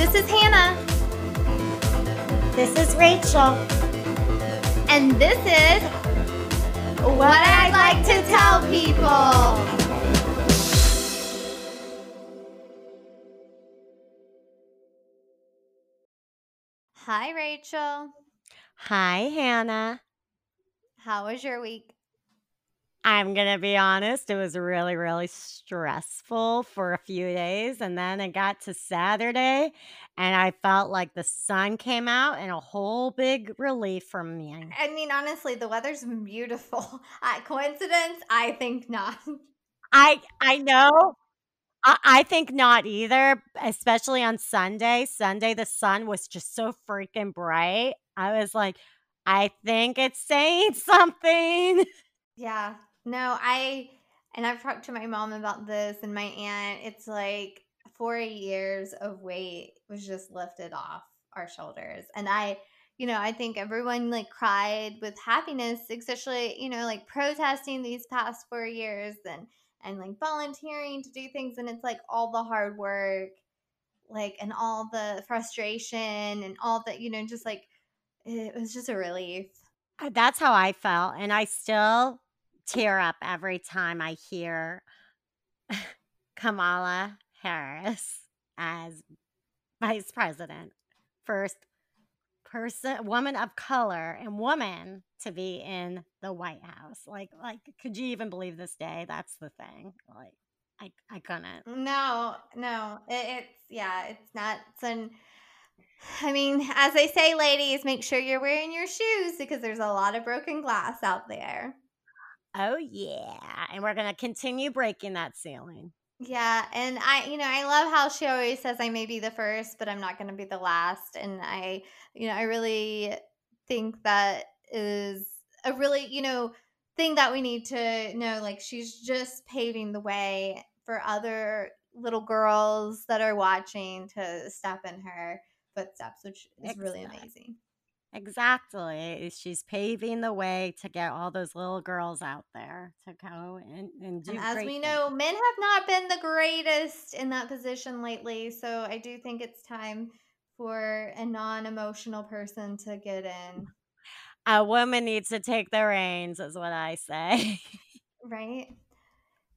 This is Hannah. This is Rachel. And this is What I'd Like to Tell People. Hi, Rachel. Hi, Hannah. How was your week? I'm going to be honest, it was really, really stressful for a few days. And then it got to Saturday, and I felt like the sun came out and a whole big relief for me. I mean, honestly, the weather's beautiful. Uh, coincidence? I think not. I I know. I, I think not either, especially on Sunday. Sunday, the sun was just so freaking bright. I was like, I think it's saying something. Yeah. No, I and I've talked to my mom about this and my aunt. It's like four years of weight was just lifted off our shoulders. And I, you know, I think everyone like cried with happiness, especially, you know, like protesting these past four years and and like volunteering to do things. And it's like all the hard work, like and all the frustration and all that, you know, just like it was just a relief. Uh, That's how I felt. And I still tear up every time I hear Kamala Harris as vice president, first person, woman of color, and woman to be in the White House. Like, like, could you even believe this day? That's the thing. Like, I, I couldn't. No, no, it, it's yeah, it's not. It's an. I mean, as they say, ladies, make sure you're wearing your shoes because there's a lot of broken glass out there. Oh yeah, and we're gonna continue breaking that ceiling. Yeah, and I, you know, I love how she always says, "I may be the first, but I'm not going to be the last." And I, you know, I really think that is a really, you know, thing that we need to know. Like, she's just paving the way for other little girls that are watching to step in her footsteps, which is really amazing. Exactly. She's paving the way to get all those little girls out there to go and, and do And as we things. know, men have not been the greatest in that position lately. So I do think it's time for a non emotional person to get in, A woman needs to take the reins, is what I say. right?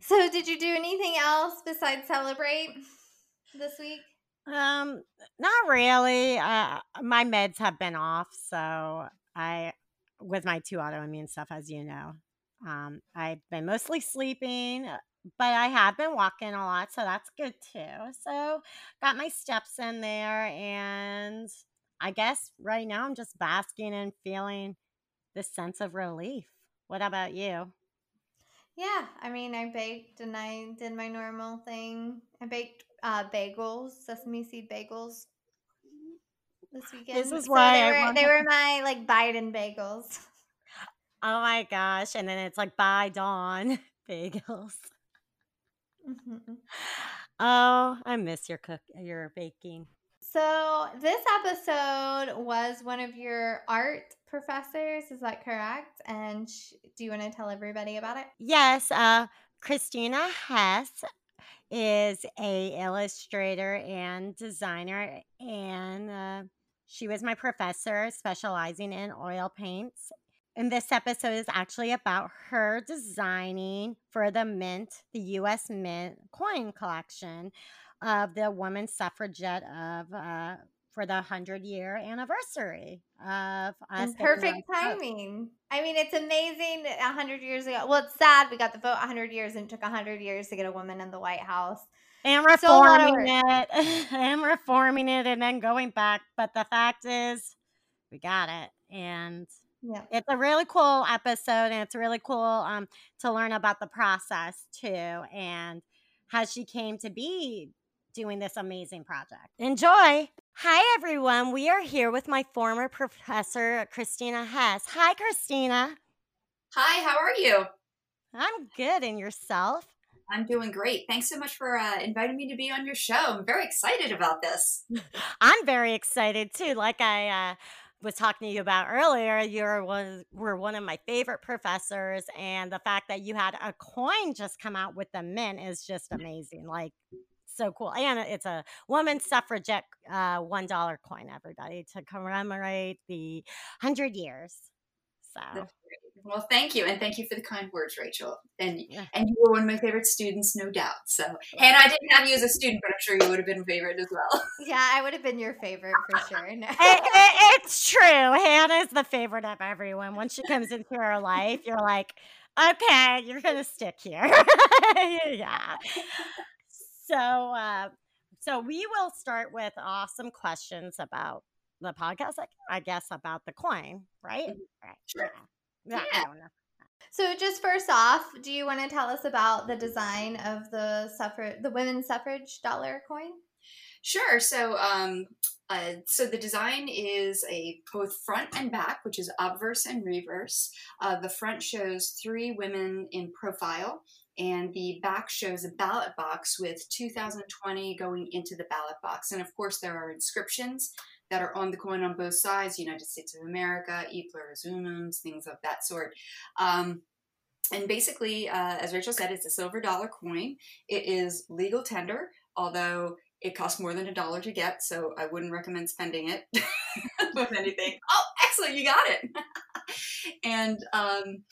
So, did you do anything else besides celebrate this week? Um, not really. Uh, my meds have been off, so I, with my two autoimmune stuff, as you know, um, I've been mostly sleeping, uh, but I have been walking a lot, so that's good too. So, got my steps in there, and I guess right now I'm just basking and feeling this sense of relief. What about you? Yeah, I mean, I baked and I did my normal thing. I baked uh, bagels, sesame seed bagels this weekend. This is so why they were they were my like Biden bagels. Oh my gosh. And then it's like by dawn bagels. Mhm. Oh, I miss your cook your baking. So, this episode was one of your art professors, is that correct? And sh- do you want to tell everybody about it? Yes, uh Christina Hess is a illustrator and designer and uh, she was my professor specializing in oil paints. And this episode is actually about her designing for the Mint, the US Mint coin collection of the woman suffragette of uh, for the 100 year anniversary of us perfect timing. I mean, it's amazing. A hundred years ago. Well, it's sad we got the vote a hundred years, and took a hundred years to get a woman in the White House. and Still a lot of reforming work. it and reforming it and then going back. But the fact is, we got it. And Yeah. it's a really cool episode and it's really cool um, to learn about the process too and how she came to be doing this amazing project. Enjoy. Hi, everyone. We are here with my former professor, Christina Hess. Hi, Christina. Hi, how are you? I'm good. And yourself? I'm doing great. Thanks so much for uh, inviting me to be on your show. I'm very excited about this. I'm very excited too. Like I uh, was talking to you about earlier, you're one were one of my favorite professors, and the fact that you had a coin just come out with the mint is just amazing. Like so cool. And it's a woman suffragette uh, $1 coin, everybody, to commemorate the 100 years. So. Well, thank you, and thank you for the kind words, Rachel. And yeah. and you were one of my favorite students, no doubt. So, Hannah, I didn't have you as a student, but I'm sure you would have been a favorite as well. Yeah, I would have been your favorite for sure. No. it, it, it's true. Hannah's the favorite of everyone. Once she comes into our life, you're like, okay, you're gonna stick here. yeah. So, uh, so we will start with awesome questions about the podcast, I guess, about the coin, right? Mm-hmm. Right. Sure. Yeah. yeah. So, just first off, do you want to tell us about the design of the suffrage, the women's suffrage dollar coin? Sure. So, um, uh, so the design is a both front and back, which is obverse and reverse. Uh, the front shows three women in profile, and the back shows a ballot box with 2020 going into the ballot box. And of course, there are inscriptions that are on the coin on both sides United States of America, E pluribus unum, things of that sort. Um, and basically, uh, as Rachel said, it's a silver dollar coin. It is legal tender, although it costs more than a dollar to get, so I wouldn't recommend spending it with anything. Oh, excellent, you got it. and um,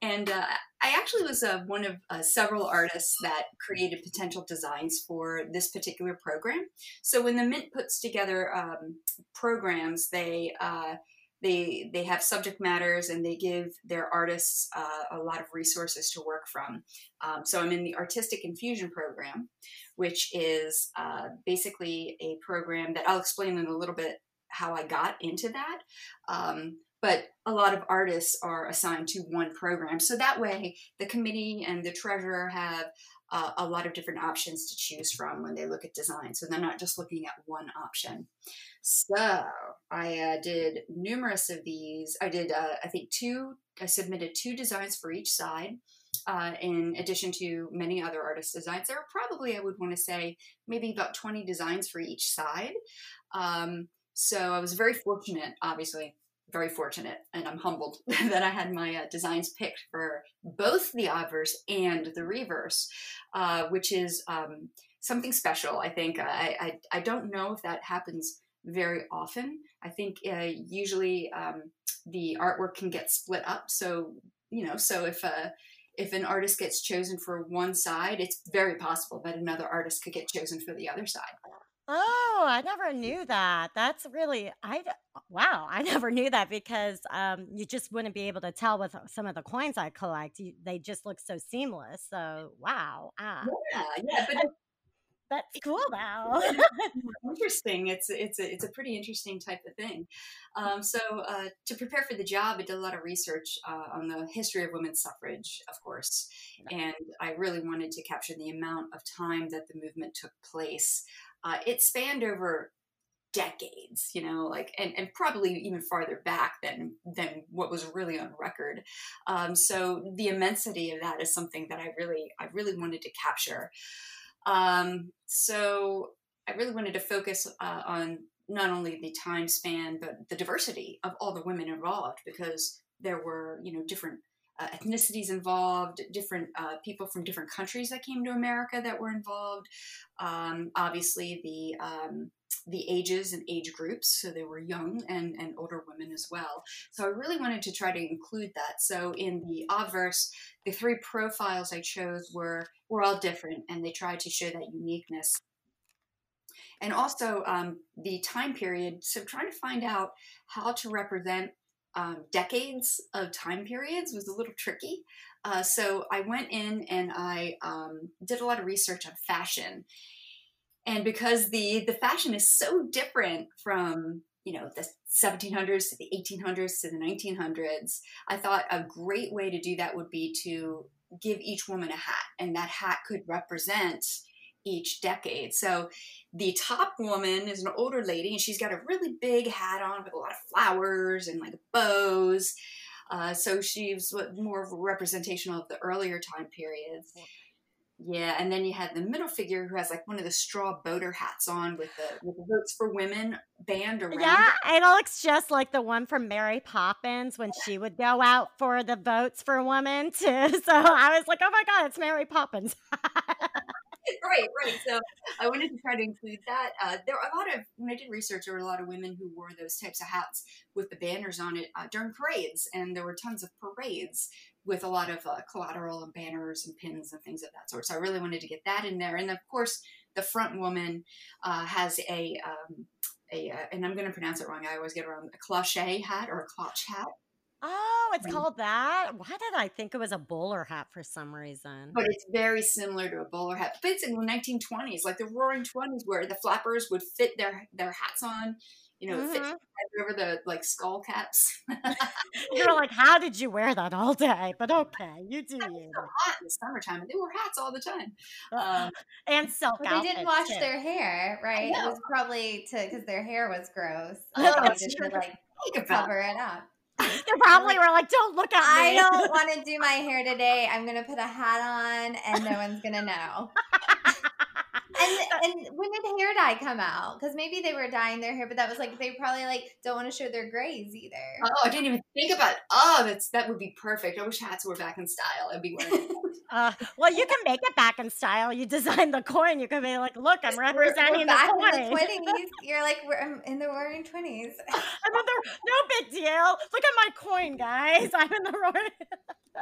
and uh, I actually was uh, one of uh, several artists that created potential designs for this particular program. So when the Mint puts together um, programs, they uh, they they have subject matters and they give their artists uh, a lot of resources to work from. Um, so I'm in the Artistic Infusion program, which is uh, basically a program that I'll explain in a little bit how I got into that. Um, but a lot of artists are assigned to one program. So that way, the committee and the treasurer have uh, a lot of different options to choose from when they look at design. So they're not just looking at one option. So I uh, did numerous of these. I did, uh, I think, two, I submitted two designs for each side. Uh, in addition to many other artist designs, there are probably, I would want to say, maybe about 20 designs for each side. Um, so I was very fortunate, obviously, very fortunate and I'm humbled that I had my uh, designs picked for both the obverse and the reverse, uh, which is um, something special. I think I, I, I don't know if that happens very often. I think uh, usually um, the artwork can get split up. So you know, so if a uh, if an artist gets chosen for one side, it's very possible that another artist could get chosen for the other side. Oh, I never knew that. That's really I wow, I never knew that because um you just wouldn't be able to tell with some of the coins I collect. You, they just look so seamless. So, wow. Ah. Yeah, yeah, but that's cool now. interesting. It's it's a it's a pretty interesting type of thing. Um, so uh, to prepare for the job, I did a lot of research uh, on the history of women's suffrage, of course, and I really wanted to capture the amount of time that the movement took place. Uh, it spanned over decades, you know, like and, and probably even farther back than than what was really on record. Um, so the immensity of that is something that I really I really wanted to capture. Um, so I really wanted to focus uh, on not only the time span but the diversity of all the women involved because there were you know different uh, ethnicities involved, different uh, people from different countries that came to America that were involved. Um, obviously, the um, the ages and age groups, so there were young and, and older women as well. So I really wanted to try to include that. So in the obverse, the three profiles I chose were were all different, and they tried to show that uniqueness. And also um, the time period. So trying to find out how to represent um, decades of time periods was a little tricky. Uh, so I went in and I um, did a lot of research on fashion, and because the the fashion is so different from you know the 1700s to the 1800s to the 1900s, I thought a great way to do that would be to give each woman a hat, and that hat could represent each decade. So the top woman is an older lady and she's got a really big hat on with a lot of flowers and like bows. Uh, so she's more of a representation of the earlier time periods. Yeah, and then you had the middle figure who has like one of the straw boater hats on with the with the votes for women band around. Yeah, it looks just like the one from Mary Poppins when she would go out for the votes for women too. So I was like, oh my god, it's Mary Poppins. right, right. So I wanted to try to include that. Uh, there are a lot of when I did research, there were a lot of women who wore those types of hats with the banners on it uh, during parades, and there were tons of parades with a lot of uh, collateral and banners and pins and things of that sort. So I really wanted to get that in there, and of course, the front woman uh, has a um, a, uh, and I'm going to pronounce it wrong. I always get it wrong. A cloche hat or a clutch hat. Oh, it's called that. Why did I think it was a bowler hat for some reason? But it's very similar to a bowler hat. But it's in the 1920s, like the Roaring Twenties, where the flappers would fit their their hats on. You know, fit Mhm. over the like skull caps. You're like, how did you wear that all day? But okay, you do you. so hot in the summertime, and they wore hats all the time. Um, and silk But they didn't wash too. their hair, right? It was probably to because their hair was gross. No, So they just true. like cover it up. They probably were like, don't look at I me. I don't want to do my hair today. I'm gonna put a hat on, and no one's gonna know. And and when did hair dye come out? Because maybe they were dyeing their hair, but that was like they probably like don't want to show their grays either. Oh, I didn't even think about. Oh, that's that would be perfect. I wish hats were back in style. I'd be wearing. Uh, well, you can make it back in style. You design the coin. You can be like, look, I'm We're- representing we're back the in coin. the twenties. You're like we're I'm in the roaring twenties. I'm in the, no big deal. Look at my coin, guys. I'm in the roaring.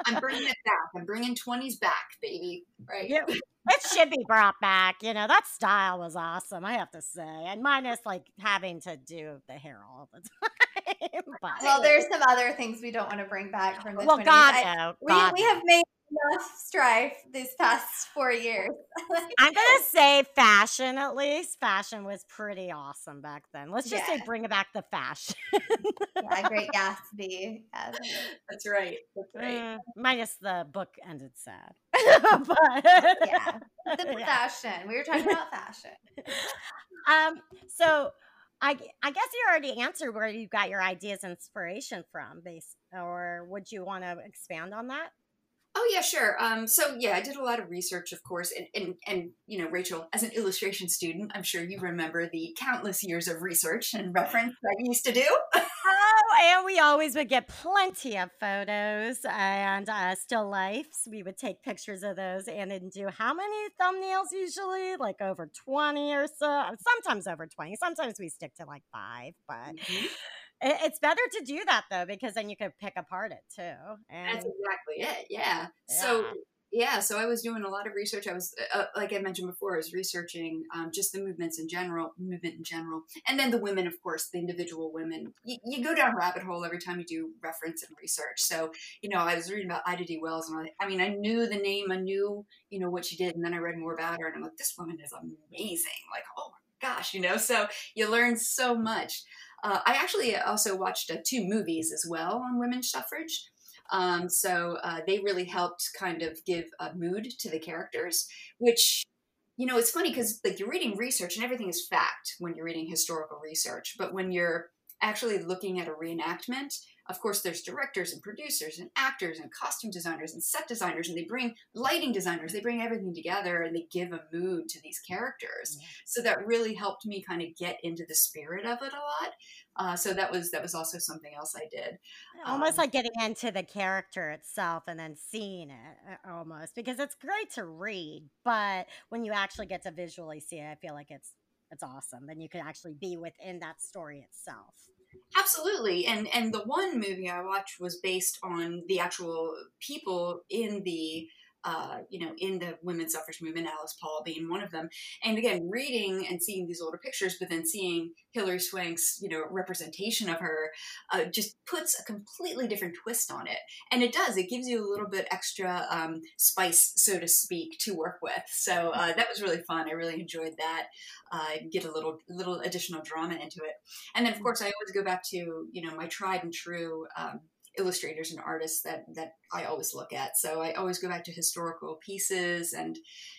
I'm bringing it back. I'm bringing twenties back, baby. Right. Yeah, it should be brought back. You know, that style was awesome, I have to say. And minus like having to do the hair all the time. but, Well, there's some other things we don't want to bring back from the well, 20s. God, no. we, God, we no. have made enough strife these past four years. I'm gonna say fashion at least. Fashion was pretty awesome back then. Let's just say Yeah. bring back the fashion. yeah, Great Gatsby. yes. That's right. That's right. Mm, minus the book ended sad. but Yeah. The Yeah. fashion. We were talking about fashion. Um, so I, I guess you already answered where you got your ideas and inspiration from, base or would you want to expand on that? Oh yeah, sure. Um, so yeah, I did a lot of research, of course, and, and and you know, Rachel, as an illustration student, I'm sure you remember the countless years of research and reference that I used to do. Oh, and we always would get plenty of photos and uh, still lifes. We would take pictures of those and then do how many thumbnails usually? Like over 20 or so. Sometimes over 20. Sometimes we stick to like five, but it, it's better to do that though because then you could pick apart it too. And That's exactly it. Yeah. So Yeah. yeah, so I was doing a lot of research. I was, uh, like I mentioned before, I was researching um, just the movements in general, movement in general, and then the women, of course, the individual women. You, you go down a rabbit hole every time you do reference and research. So you know, I was reading about Ida B. Wells, and I, I mean, I knew the name, I knew you know what she did, and then I read more about her, and I'm like, this woman is amazing. Like, oh my gosh, you know. So you learn so much. Uh, I actually also watched uh, two movies as well on women's suffrage. Um, so uh, they really helped kind of give a mood to the characters, which, you know, it's funny because like you're reading research and everything is fact when you're reading historical research, but when you're actually looking at a reenactment, of course, there's directors and producers and actors and costume designers and set designers, and they bring lighting designers, they bring everything together and they give a mood to these characters. Yeah. So that really helped me kind of get into the spirit of it a lot. Uh, so that was that was also something else I did. almost Um, like getting into the character itself and then seeing it uh, almost because it's great to read but when you actually get to visually see it i feel like it's it's awesome then you can actually be within that story itself Absolutely, and and the one movie I watched was based on the actual people in the. Uh, you know, in the women's suffrage movement, Alice Paul being one of them, and again, reading and seeing these older pictures, but then seeing Hilary Swank's, you know, representation of her, uh, just puts a completely different twist on it, and it does. It gives you a little bit extra um, spice, so to speak, to work with. So uh, that was really fun. I really enjoyed that. Uh, get a little little additional drama into it. And then, of course, I always go back to you know my tried and true um, illustrators and artists that that I always look at. So I always go back to historical pieces and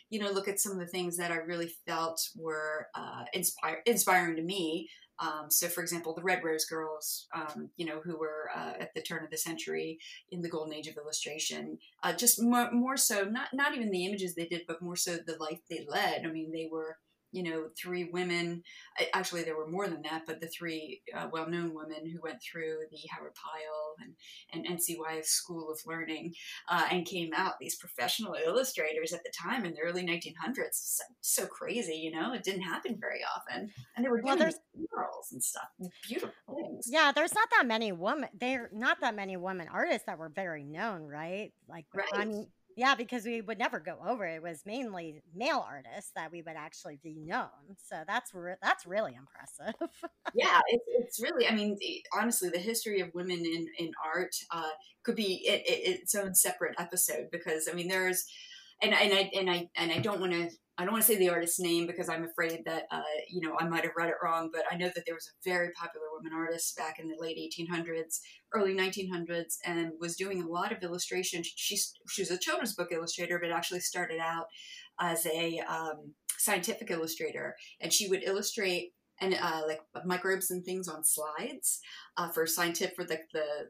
you know look at some of the things that I really felt were uh, inspire, inspiring to me. Um, so, for example, the Red Rose Girls, um, you know, who were uh, at the turn of the century in the golden age of illustration, uh, just more, more so not not even the images they did, but more so the life they led. I mean, they were you know, three women. Actually, there were more than that, but the three uh, well-known women who went through the Howard Pyle and, and NCY School of Learning uh, and came out these professional illustrators at the time in the early 1900s. So, so crazy, you know. It didn't happen very often, and they were doing well, murals and stuff, beautiful things. Yeah, there's not that many women. They're not that many women artists that were very known, right? Like, right. I mean yeah, because we would never go over. It was mainly male artists that we would actually be known. So that's re- that's really impressive. yeah, it's, it's really. I mean, honestly, the history of women in in art uh, could be it, it, its own separate episode because I mean, there's and and I and I and I don't want to I don't want to say the artist's name because I'm afraid that uh, you know I might have read it wrong, but I know that there was a very popular woman artist back in the late 1800s, early 1900s, and was doing a lot of illustration. She's she was a children's book illustrator, but actually started out as a um, scientific illustrator, and she would illustrate and uh, like microbes and things on slides uh, for scientific for the, the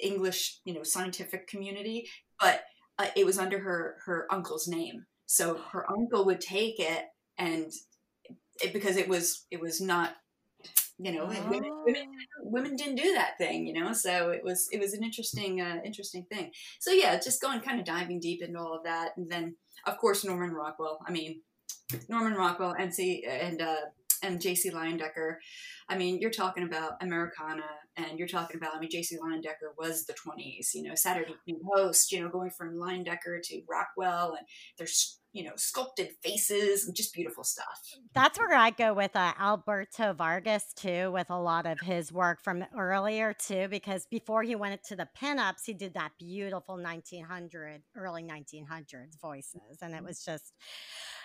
English you know scientific community, but uh, it was under her her uncle's name. So her uncle would take it and it, because it was it was not you know oh. women, women, women didn't do that thing you know so it was it was an interesting uh, interesting thing so yeah just going kind of diving deep into all of that and then of course norman rockwell i mean norman rockwell and see and uh, and J.C. Leyendecker. I mean, you're talking about Americana, and you're talking about. I mean, J.C. Leyendecker was the 20s. You know, Saturday Evening Post. You know, going from Leyendecker to Rockwell, and there's you know sculpted faces and just beautiful stuff. That's where I go with uh, Alberto Vargas too, with a lot of his work from earlier too, because before he went to the pinups, he did that beautiful 1900 early 1900s voices, and it was just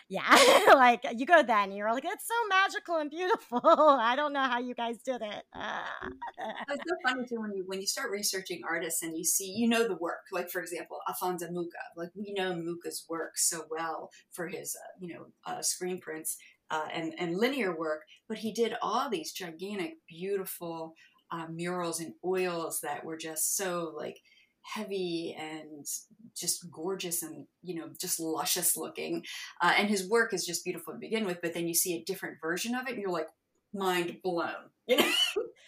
yeah, like you go then, and you're like, it's so magical and beautiful. I don't know how you guys did it. Uh, it's so funny too when you when you start researching artists and you see you know the work. Like for example, Alfonso Mucha. Like we know Mucha's work so well for his uh, you know uh, screen prints uh, and and linear work, but he did all these gigantic, beautiful uh, murals and oils that were just so like heavy and just gorgeous and you know just luscious looking. Uh, and his work is just beautiful to begin with but then you see a different version of it and you're like mind blown. You know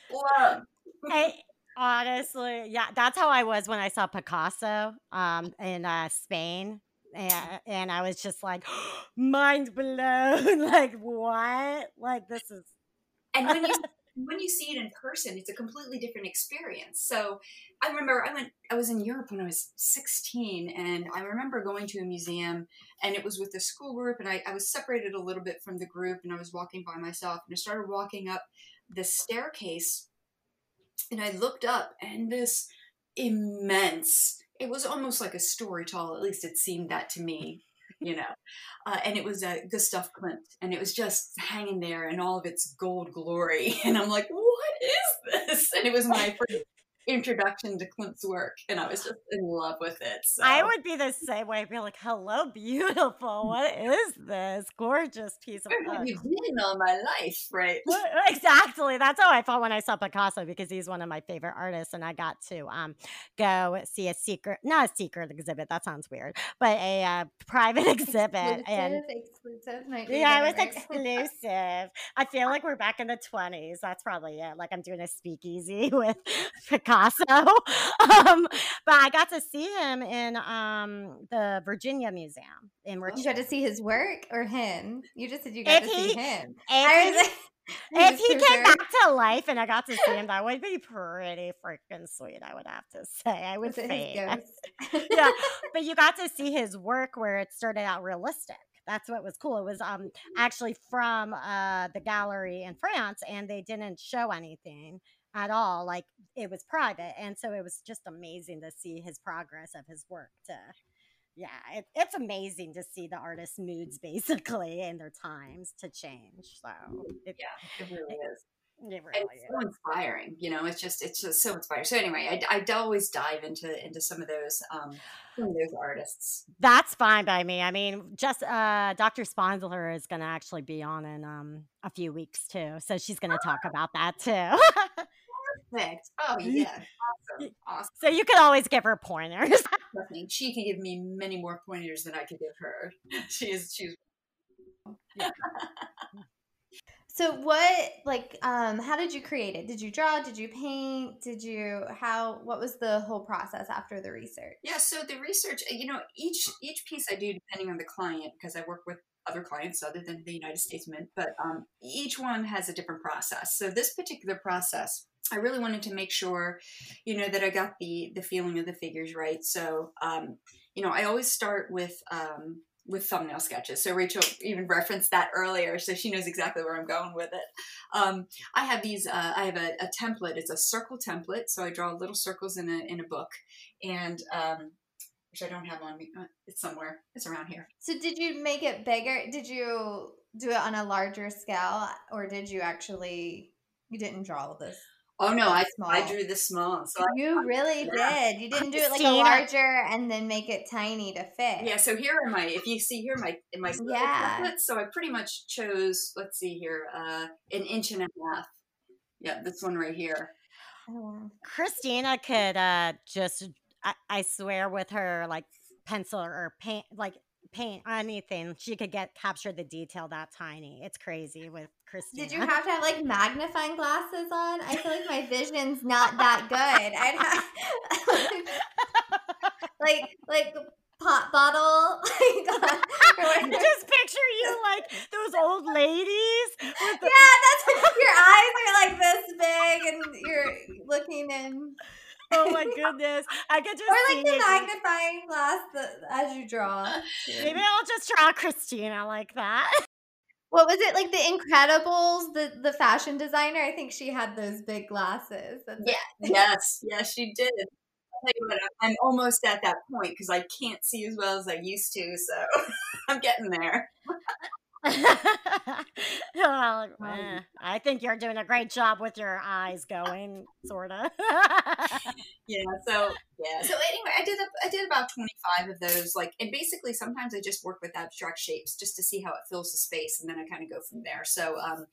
blown. Hey honestly yeah that's how i was when i saw picasso um, in uh, spain and, and i was just like mind blown. Like what? Like this is and when you when you see it in person, it's a completely different experience. So I remember I went, I was in Europe when I was 16, and I remember going to a museum, and it was with a school group, and I, I was separated a little bit from the group, and I was walking by myself, and I started walking up the staircase, and I looked up, and this immense, it was almost like a story tall, at least it seemed that to me, you know. Uh, and it was a uh, Gustav Klimt, and it was just hanging there in all of its gold glory. And I'm like, what is this? And it was my first introduction to Klimt's work, and I was just in love with it. So. I would be the same way. I'd be like, "Hello, beautiful. What is this gorgeous piece of work?" You've been all my life, right? exactly. That's how I felt when I saw Picasso because he's one of my favorite artists, and I got to um go see a secret, not a secret exhibit. That sounds weird, but a uh, private exhibit. And exclusive. Yeah, it was exclusive. I feel like we're back in the twenties. That's probably it. Like I'm doing a speakeasy with Picasso Picasso. um, but I got to see him in um, the Virginia Museum in Richmond. You got to see his work or him? You just said you got if to he, see him. If, if he came back to life and I got to see him, that would be pretty freaking sweet. I would have to say. I would say, yeah. But you got to see his work where it started out realistic that's what was cool. It was um actually from uh the gallery in France and they didn't show anything at all. Like it was private. And so it was just amazing to see his progress of his work to yeah, it, it's amazing to see the artist's moods basically and their times to change. So it, yeah, it really is. It really it's is. so inspiring, you know. It's just it's just so inspiring. So anyway, I, I always dive into into some of those um some of those artists. That's fine by me. I mean, just uh Dr. Sponsler is going to actually be on in um a few weeks too, so she's going to talk about that too. Perfect. Oh yeah. Awesome. Awesome. So you could always give her pointers. She can give me many more pointers than I could give her. She is she's yeah. So what like um how did you create it? Did you draw? Did you paint? Did you how what was the whole process after the research? Yeah, so the research, uh, you know, each each piece I do depending on the client because I work with other clients other than the United States Mint, but um, each one has a different process. So this particular process, I really wanted to make sure, you know, that I got the the feeling of the figures right. So, um, you know, I always start with um, with thumbnail sketches. So Rachel even referenced that earlier, so she knows exactly where I'm going with it. Um, I have these. Uh, I have a, a, template. It's a circle template. So I draw little circles in a in a book, and um, which I don't have on me. Uh, it's somewhere. It's around here. So did you make it bigger? Did you do it on a larger scale, or did you actually? You didn't draw all this. Oh no, I small. I drew the small. So you I, really yeah. did. You didn't do it like a larger and then make it tiny to fit. Yeah. So here are my. If you see here, my in my yeah. Templates, so I pretty much chose. Let's see here, uh, an inch and a half. Yeah, this one right here. Oh. Christina could uh just. I, I swear with her like pencil or paint like paint anything, she could get capture the detail that tiny. It's crazy with Christina. Did you have to have like magnifying glasses on? I feel like my vision's not that good. I'd have like like pot bottle. Just picture you like those old ladies. The- yeah, that's your eyes are like this big, and you're looking in oh my goodness. I could just Or like the it. magnifying glass that, as you draw. Maybe I'll just draw Christina like that. What was it like the Incredibles, the the fashion designer? I think she had those big glasses. That's yeah. yes. Yes, she did. What, I'm almost at that point because I can't see as well as I used to, so I'm getting there. well, eh, I think you're doing a great job with your eyes going, sort of. yeah. So yeah. So anyway, I did a, I did about 25 of those. Like, and basically, sometimes I just work with abstract shapes just to see how it fills the space, and then I kind of go from there. So um,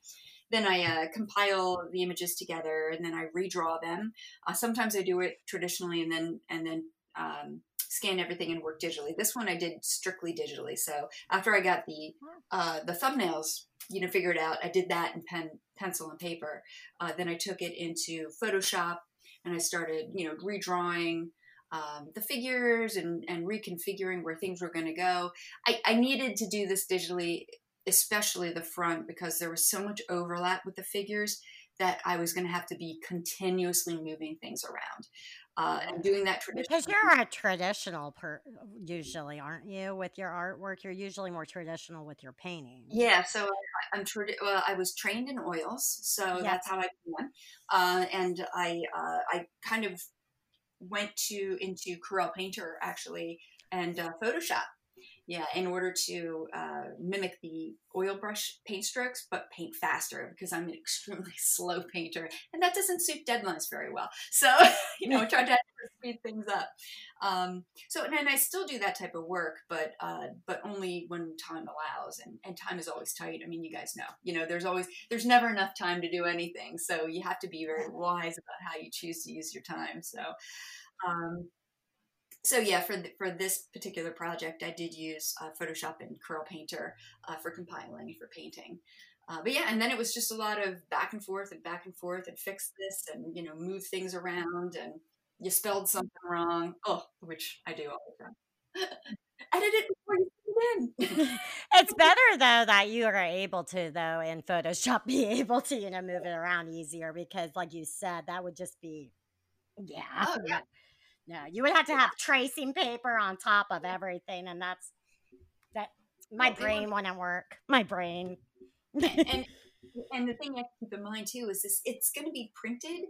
then I uh, compile the images together, and then I redraw them. Uh, sometimes I do it traditionally, and then and then um, scan everything and work digitally. This one I did strictly digitally. So after I got the uh, the thumbnails, you know, figured out, I did that in pen, pencil, and paper. Uh, then I took it into Photoshop and I started, you know, redrawing. Um, the figures and, and reconfiguring where things were going to go. I, I needed to do this digitally, especially the front, because there was so much overlap with the figures that I was going to have to be continuously moving things around uh, and doing that traditionally. Because you're a traditional per usually, aren't you? With your artwork, you're usually more traditional with your painting. Yeah, so I, am tradi- well, I was trained in oils, so that's how I began, uh, and I uh, I kind of went to into Corel Painter actually and uh, Photoshop yeah, in order to uh, mimic the oil brush paint strokes, but paint faster because I'm an extremely slow painter, and that doesn't suit deadlines very well. So, you know, I try to speed things up. Um, so, and I still do that type of work, but uh, but only when time allows, and, and time is always tight. I mean, you guys know, you know, there's always there's never enough time to do anything, so you have to be very wise about how you choose to use your time. So. Um, so yeah, for the, for this particular project, I did use uh, Photoshop and Corel Painter uh, for compiling and for painting. Uh, but yeah, and then it was just a lot of back and forth and back and forth and fix this and you know move things around and you spelled something wrong. Oh, which I do all the time. Edit it before you put it in. it's better though that you are able to though in Photoshop be able to you know move it around easier because like you said that would just be yeah. Oh, yeah. No, you would have to have tracing paper on top of everything, and that's that. My well, brain wouldn't work. My brain. and and the thing you have to keep in mind too is this: it's going to be printed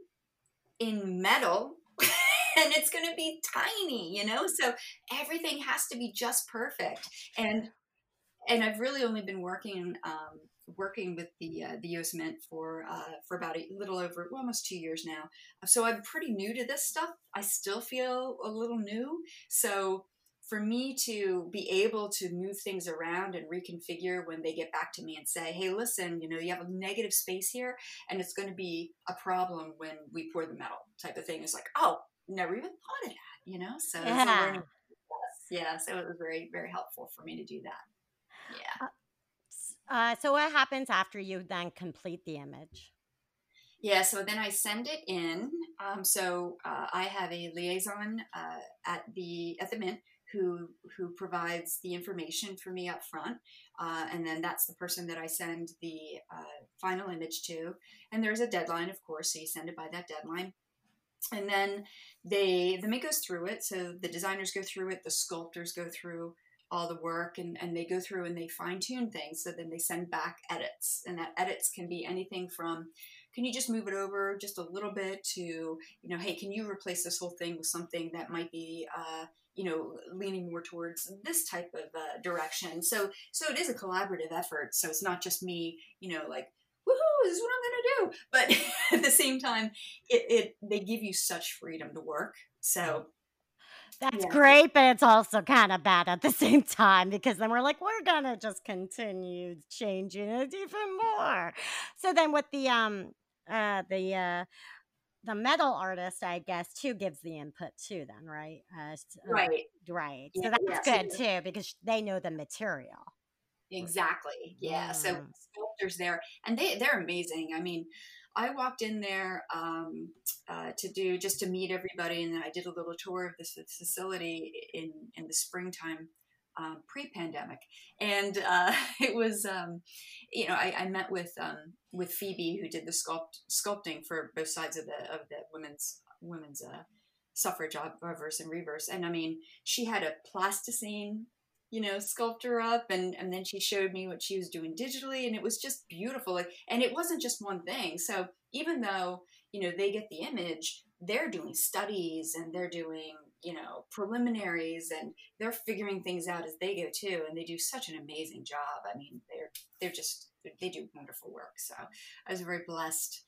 in metal. and it's going to be tiny, you know? So everything has to be just perfect. And and I've really only been working um, working with the uh, the U.S. Mint for uh, for about a little over well, almost two years now. So I'm pretty new to this stuff. I still feel a little new. So for me to be able to move things around and reconfigure when they get back to me and say, "Hey, listen, you know, you have a negative space here, and it's going to be a problem when we pour the metal." Type of thing is like, "Oh, never even thought of that," you know. So yeah. yeah, so it was very very helpful for me to do that. Yeah. Uh, so what happens after you then complete the image? Yeah, so then I send it in. Um, so uh, I have a liaison uh, at the at the Mint who who provides the information for me up front, uh, and then that's the person that I send the uh, final image to. And there's a deadline, of course, so you send it by that deadline. And then they the Mint goes through it. So the designers go through it, the sculptors go through all the work and, and they go through and they fine tune things. So then they send back edits. And that edits can be anything from can you just move it over just a little bit to, you know, hey, can you replace this whole thing with something that might be, uh, you know, leaning more towards this type of uh, direction. So, so it is a collaborative effort. So it's not just me, you know, like, woohoo, this is what I'm going to do. But at the same time, it, it, they give you such freedom to work. So that's yeah. great, but it's also kind of bad at the same time because then we're like, we're gonna just continue changing it even more. So then with the um uh the uh the metal artist, I guess, too gives the input too. Then, right? Uh, right. right. Yeah, so that's yeah, good so too because they know the material. Exactly. Yeah. So sculptors there, and they they're amazing. I mean, I walked in there um, uh, to do just to meet everybody, and I did a little tour of this facility in in the springtime. Um, pre-pandemic, and uh, it was, um, you know, I, I met with um, with Phebe who did the sculpt sculpting for both sides of the of the women's women's uh, suffrage obverse and reverse, and I mean, she had a plasticine you know, sculptor up and, and then she showed me what she was doing digitally and it was just beautiful. Like, and it wasn't just one thing. So even though, you know, they get the image, they're doing studies and they're doing, you know, preliminaries and they're figuring things out as they go too. And they do such an amazing job. I mean, they're, they're just, they do wonderful work. So I was very blessed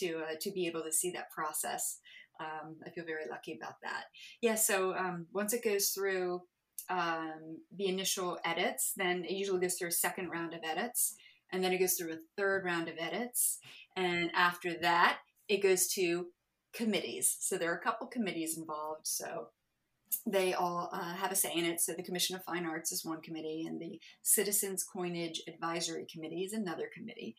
to, uh, to be able to see that process. Um, I feel very lucky about that. Yeah. So um, once it goes through, um, the initial edits, then it usually goes through a second round of edits, and then it goes through a third round of edits, and after that, it goes to committees. So there are a couple committees involved. So they all uh, have a say in it. So the Commission of Fine Arts is one committee, and the Citizens Coinage Advisory Committee is another committee.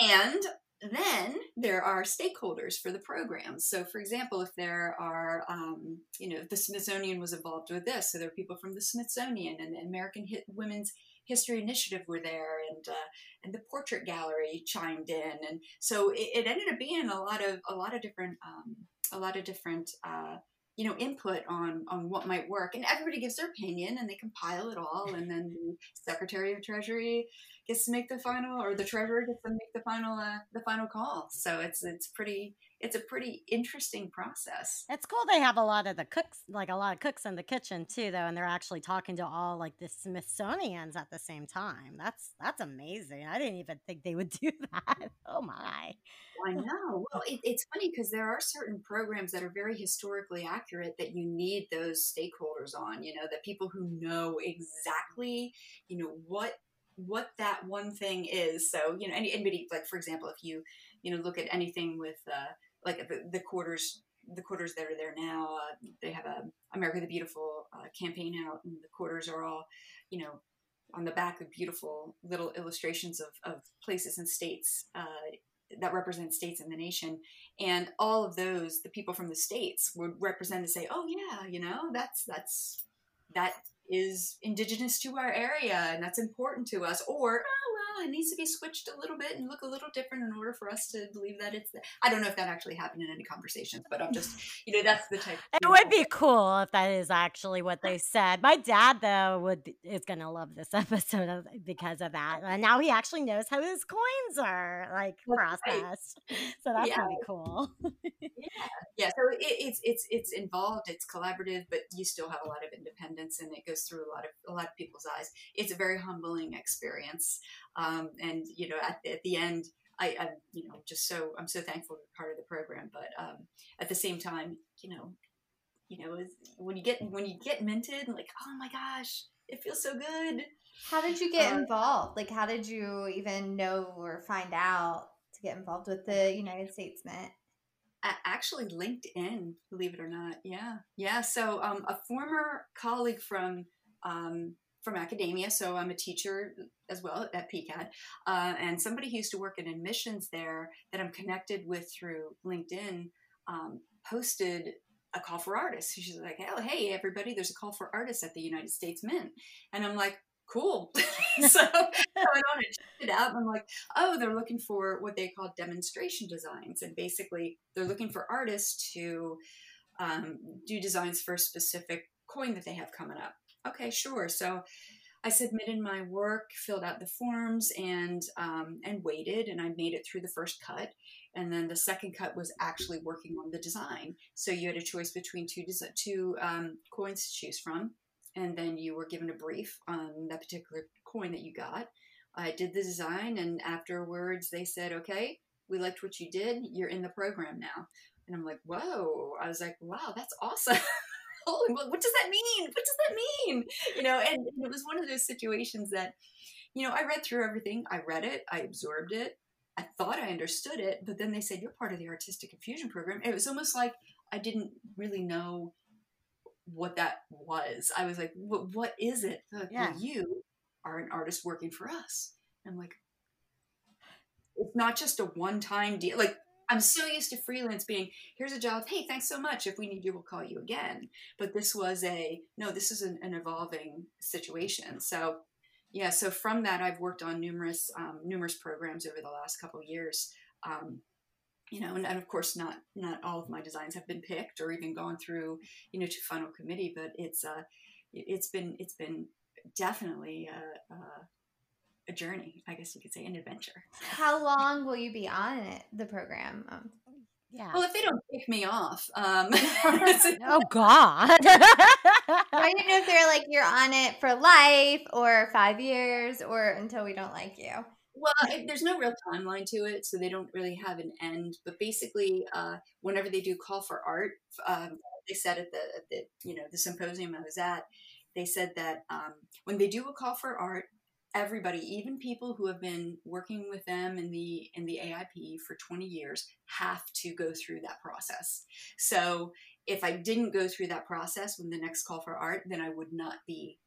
And then there are stakeholders for the program. So, for example, if there are, um, you know, the Smithsonian was involved with this, so there are people from the Smithsonian and the American Women's History Initiative were there, and uh, and the Portrait Gallery chimed in, and so it, it, ended up being a lot of a lot of different um, a lot of different. Uh, you know input on on what might work and everybody gives their opinion and they compile it all and then the secretary of treasury gets to make the final, or the treasurer gets to make the final, uh, the final call. So it's it's pretty it's a pretty interesting process. It's cool. They have a lot of the cooks, like a lot of cooks in the kitchen too, though, and they're actually talking to all like the Smithsonians at the same time. That's that's amazing. I didn't even think they would do that. Oh my! I know. Well, it, it's funny because there are certain programs that are very historically accurate that you need those stakeholders on. You know, the people who know exactly, you know, what what that one thing is. So, you know, any, anybody, like, for example, if you, you know, look at anything with, uh, like the, the quarters, the quarters that are there now, uh, they have a America the Beautiful uh, campaign out, and the quarters are all, you know, on the back of beautiful little illustrations of, of places and states uh, that represent states in the nation. And all of those, the people from the states would represent and say, oh, yeah, you know, that's, that's, that is indigenous to our area and that's important to us or oh it needs to be switched a little bit and look a little different in order for us to believe that it's the, i don't know if that actually happened in any conversations but i'm just you know that's the type it would be cool if that is actually what they said my dad though would is gonna love this episode because of that and now he actually knows how his coins are like processed right. so that's yeah. really cool yeah yeah so it, it's it's it's involved it's collaborative but you still have a lot of independence and it goes through a lot of a lot of people's eyes. It's a very humbling experience, um, and you know, at, at the end, I, am you know just so I'm so thankful to be part of the program. But um, at the same time, you know, you know, when you get when you get minted, like oh my gosh, it feels so good. How did you get uh, involved? Like, how did you even know or find out to get involved with the United States Mint? actually LinkedIn, believe it or not. Yeah. Yeah. So um, a former colleague from um, from academia, so I'm a teacher as well at PCAD. Uh, and somebody who used to work in admissions there that I'm connected with through LinkedIn um, posted a call for artists. She's like, oh, hey, everybody, there's a call for artists at the United States Mint. And I'm like, cool. so I went on and checked it out. And I'm like, oh, they're looking for what they call demonstration designs. And basically, they're looking for artists to um, do designs for a specific coin that they have coming up. Okay, sure. So I submitted my work, filled out the forms, and um, and waited, and I made it through the first cut. And then the second cut was actually working on the design. So you had a choice between two two um, coins to choose from, and then you were given a brief on that particular coin that you got. I did the design, and afterwards they said, "Okay, we liked what you did. You're in the program now." And I'm like, "Whoa!" I was like, "Wow, that's awesome." holy, what, what does that mean? What does that mean? You know, and, and it was one of those situations that, you know, I read through everything. I read it, I absorbed it, I thought I understood it, but then they said you're part of the artistic infusion program. It was almost like I didn't really know what that was. I was like, what, what is it? Like, yeah. Well, you are an artist working for us. I'm like, it's not just a one time deal. Like I'm so used to freelance being here's a job. Hey, thanks so much. If we need you, we'll call you again. But this was a no. This is an, an evolving situation. So yeah. So from that, I've worked on numerous um, numerous programs over the last couple years. Um, you know, and, and, of course, not not all of my designs have been picked or even gone through you know to final committee. But it's uh, it's been it's been definitely. Uh, a journey, I guess you could say, an adventure. How long will you be on it, the program? Um, yeah. Well, if they don't kick me off, um, oh God! I didn't know if they're like you're on it for life or five years or until we don't like you. Well, it, there's no real timeline to it, so they don't really have an end. But basically, uh, whenever they do call for art, um, they said at the, at the you know the symposium I was at, they said that um, when they do a call for art, everybody, even people who have been working with them in the in the AIP for 20 years, have to go through that process. So if I didn't go through that process when the next call for art, then I would not be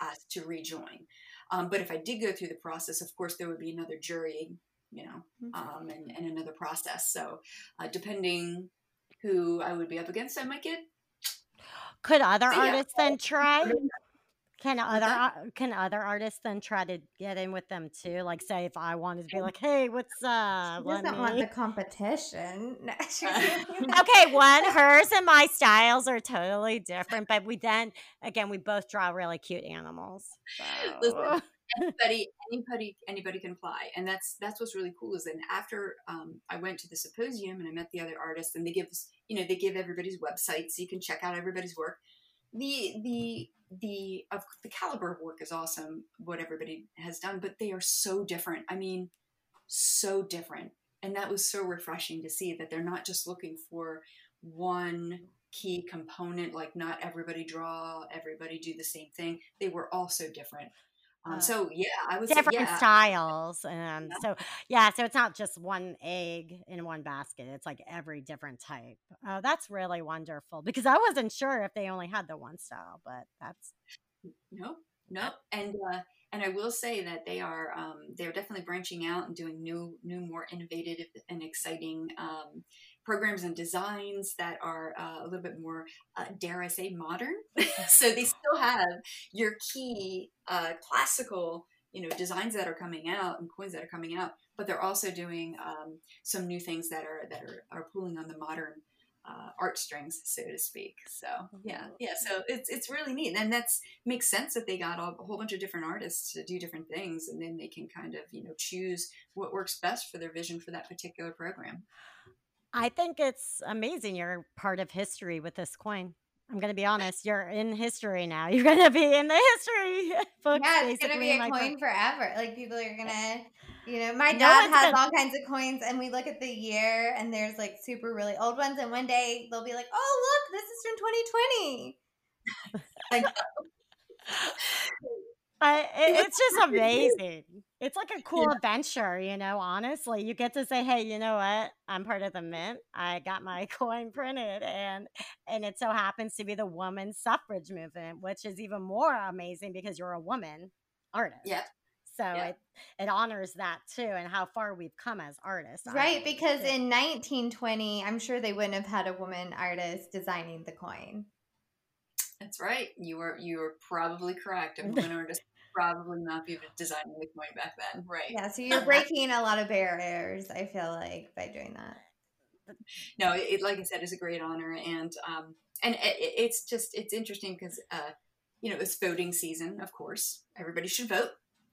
asked to rejoin. Um, but if I did go through the process, of course, there would be another jury, you know, mm-hmm. um, and, and another process. So uh, depending who I would be up against, I might get. Could other so, artists yeah. then try? Can other can other artists then try to get in with them too? Like, say if I wanted to be like, "Hey, what's up?" She doesn't want the competition. okay, one, hers and my styles are totally different, but we then again we both draw really cute animals. So. Listen, anybody, anybody, anybody can apply, and that's that's what's really cool. Is then after um, I went to the symposium and I met the other artists, and they give you know they give everybody's websites so you can check out everybody's work. The the the of the caliber of work is awesome what everybody has done but they are so different. I mean so different. And that was so refreshing to see that they're not just looking for one key component like not everybody draw everybody do the same thing. They were all so different um, uh, so yeah, I was different yeah. styles, and yeah. so yeah, so it's not just one egg in one basket. It's like every different type. Oh, that's really wonderful because I wasn't sure if they only had the one style, but that's no, no, and uh, and I will say that they are um, they're definitely branching out and doing new, new, more innovative and exciting um, programs and designs that are uh, a little bit more, uh, dare I say, modern. so they still have your key uh, classical, you know, designs that are coming out and coins that are coming out, but they're also doing um, some new things that are that are, are pulling on the modern uh, art strings, so to speak. So yeah, mm-hmm. yeah. So it's it's really neat, and that's makes sense that they got a whole bunch of different artists to do different things, and then they can kind of you know choose what works best for their vision for that particular program. I think it's amazing. You're part of history with this coin. I'm going to be honest. You're in history now. You're going to be in the history books. Yeah, it's going to be a coin forever. Like people are going to, you know, my dad no has all kinds of coins, and we look at the year, and there's like super really old ones, and one day they'll be like, "Oh, look, this is from 2020." like, I, it, it's just amazing. It's like a cool adventure, you know. Honestly, you get to say, "Hey, you know what? I'm part of the mint. I got my coin printed, and and it so happens to be the woman suffrage movement, which is even more amazing because you're a woman artist. Yeah. So Yeah. it it honors that too, and how far we've come as artists. Right, because too. in 1920, I'm sure they wouldn't have had a woman artist designing the coin. That's right. You were you were probably correct. A woman artist would probably not be designing the coin back then. Right. Yeah, so you're breaking a lot of barriers, I feel like, by doing that. no it, like i said is a great honor and um and it, it- it's just it's interesting because uh you know it's voting season of course everybody should vote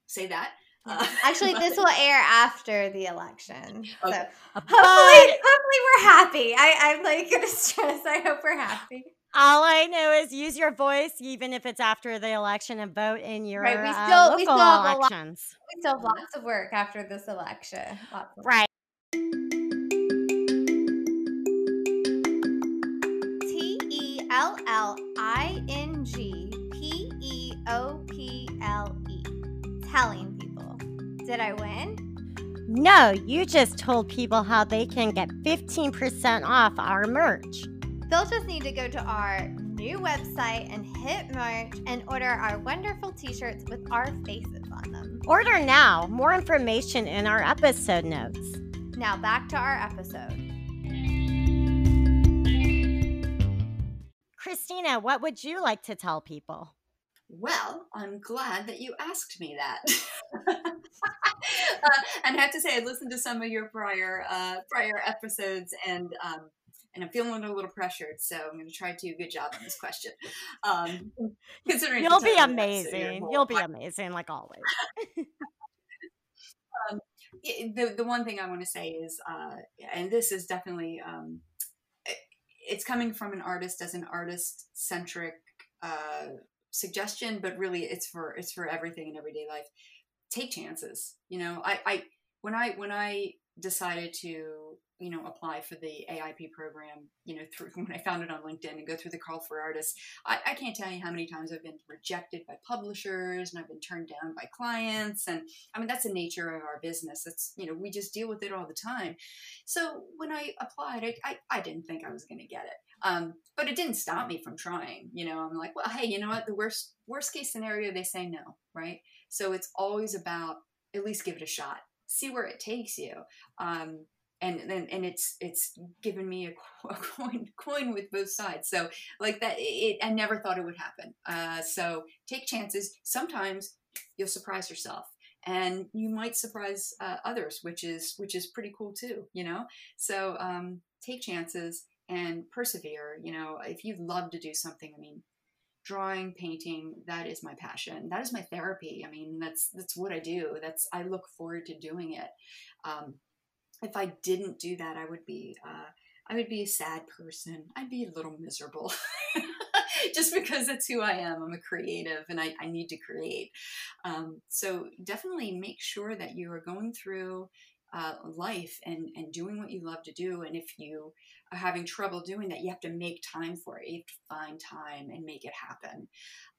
say that Uh, Actually, this will air after the election. So hopefully, hopefully we're happy. I, I'm like gonna stress. I hope we're happy. All I know is use your voice, even if it's after the election, and vote in your Right, we uh, still- we local still have a lot- elections. We still have lots of work after this election. Right. T E L L I N G P E O P L E. Telling people. Did I win? No, you just told people how they can get 15% off our merch. They'll just need to go to our new website and hit merch and order our wonderful t shirts with our faces on them. Order now. More information in our episode notes. Now back to our episode. Christina, what would you like to tell people? well i'm glad that you asked me that uh, and i have to say i listened to some of your prior uh prior episodes and um and I'm feeling a little pressured, so I'm going to try to do a good job on this question. Um, considering You'll be title of the episode, you're amazing. You'll be amazing, like always. i- the the one thing I want to say is, uh, and this is definitely, um, it- it's coming from an artist as an artist centric uh, suggestion, but really it's for it's for everything in everyday life. Take chances. You know, I, I when I when I decided to you know apply for the AIP program, you know, through when I found it on LinkedIn and go through the call for artists, I, I can't tell you how many times I've been rejected by publishers and I've been turned down by clients and I mean, that's the nature of our business. It's, you know, we just deal with it all the time. So when I applied, I, I, I didn't think I was going to get it. Um, but it didn't stop me from trying. You know, I'm like, well, hey, you know what? The worst, worst case scenario, they say no, right? So it's always about at least give it a shot, see where it takes you. Um, and then and it's it's given me a, a coin coin with both sides. So like that it i never thought it would happen. Uh, so take chances. Sometimes you'll surprise yourself and you might surprise uh, others which is which is pretty cool too you know? So um, take chances and persevere you know? If you love to do something i mean drawing painting that is my passion. That is my therapy. I mean that's that's what i do. That's i look forward to doing it. Um, if i didn't do that i would be uh, i would be a sad person. I'd be a little miserable just because that's who i am. I'm a creative and i, I need to create. Um, so definitely make sure that you are going through uh, life and, and doing what you love to do. And if you are having trouble doing that, you have to make time for it. You have to find time and make it happen.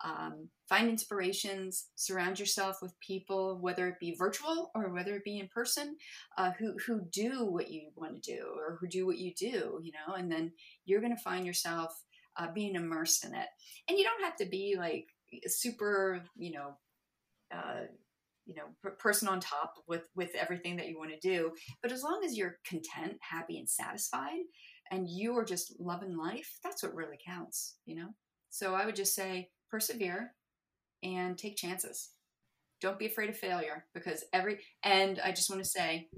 Um, find inspirations, surround yourself with people, whether it be virtual or whether it be in person, uh, who, who do what you want to do or who do what you do, you know, and then you're going to find yourself uh, being immersed in it. And you don't have to be like super, you know, uh, you know person on top with with everything that you want to do. But as long as you're content happy and satisfied and you are just loving life that's what really counts you know? So i would just say persevere and take chances. Don't be afraid of failure because every and i just want to say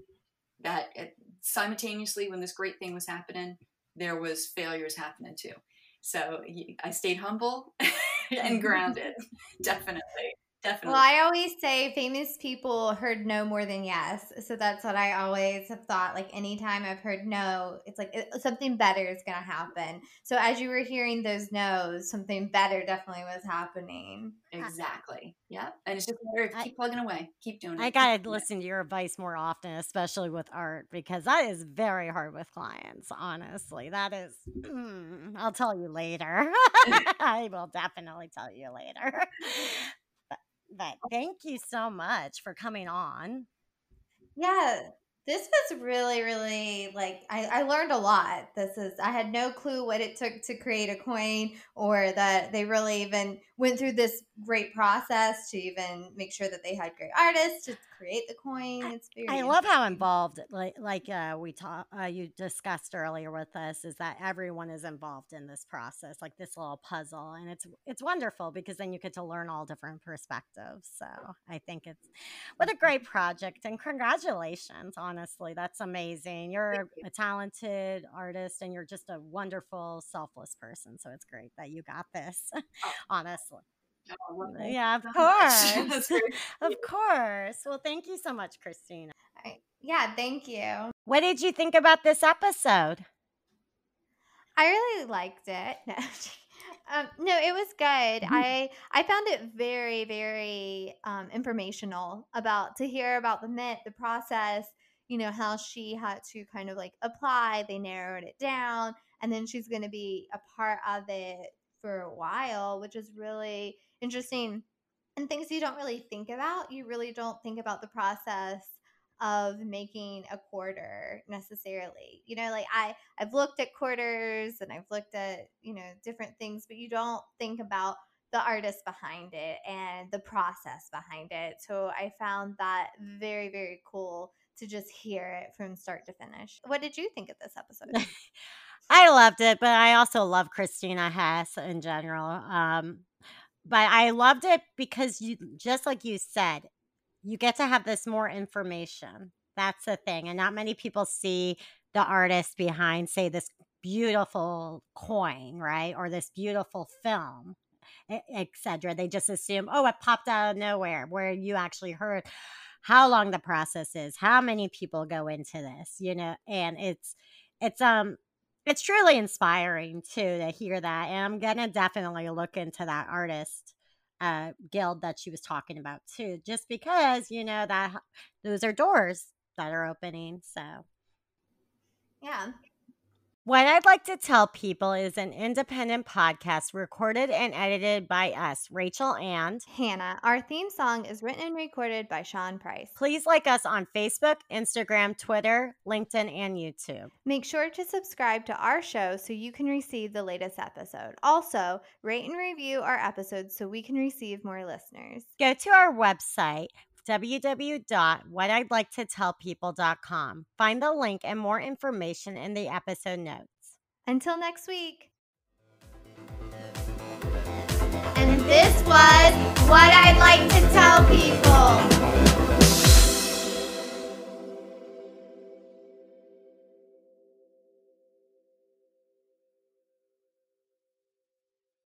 that it, simultaneously when this great thing was happening there was failures happening too. So i stayed humble and grounded definitely definitely Well, I always say famous people heard no more than yes. So that's what I always have thought. Like anytime I've heard no, it's like it, something better is going to happen. So as you were hearing those no's, something better definitely was happening. Exactly. Yeah. And it's just a matter of I- keep plugging away, keep doing it. I gotta doing it. listen to your advice more often, especially with art, because that is very hard with clients. Honestly, that is. mm, I'll tell you later. I will definitely tell you later. But oh. thank you so much for coming on. Yeah, this was really, really like I, I learned a lot. This is I had no clue what it took to create a coin or that they really even went through this great process to even make sure that they had great artists to create the coin. It's very I love how involved, like like uh, we talked, uh, you discussed earlier with us, is that everyone is involved in this process, like this little puzzle, and it's it's wonderful because then you get to learn all different perspectives. So I think it's what a great project, and congratulations! Honestly, that's amazing. You're a, a talented artist, and you're just a wonderful, selfless person. So it's great that you got this. honestly. Oh, Yeah, of course. of course. Well, thank you so much, Christina. I- yeah, thank you. What did you think about this episode? I really liked it. No, um, no, it was good. I I found it very, very um, informational about to hear about the myth, the process. You know how she had to kind of like apply. They narrowed it down, and then she's going to be a part of it for a while, which is really interesting. And things you don't really think about. You really don't think about the process of making a quarter necessarily. You know, like I I've looked at quarters and I've looked at, you know, different things, but you don't think about the artist behind it and the process behind it. So I found that very, very cool to just hear it from start to finish. What did you think of this episode? I loved it, but I also love Christina Hess in general. Um, but I loved it because you, just like you said, you get to have this more information. That's the thing, and not many people see the artist behind, say, this beautiful coin, right, or this beautiful film, etc. They just assume, oh, it popped out of nowhere. Where you actually heard how long the process is, how many people go into this, you know, and it's it's um it's truly inspiring too to hear that and i'm gonna definitely look into that artist uh guild that she was talking about too just because you know that those are doors that are opening so yeah. What I'd like to tell people is an independent podcast recorded and edited by us, Rachel and. Hannah, our theme song is written and recorded by Sean Price. Please like us on Facebook, Instagram, Twitter, LinkedIn, and YouTube. Make sure to subscribe to our show so you can receive the latest episode. Also, rate and review our episodes so we can receive more listeners. Go to our website, www.whatidliketotellpeople.com. Find the link and more information in the episode notes. Until next week. And this was what I'd like to tell people.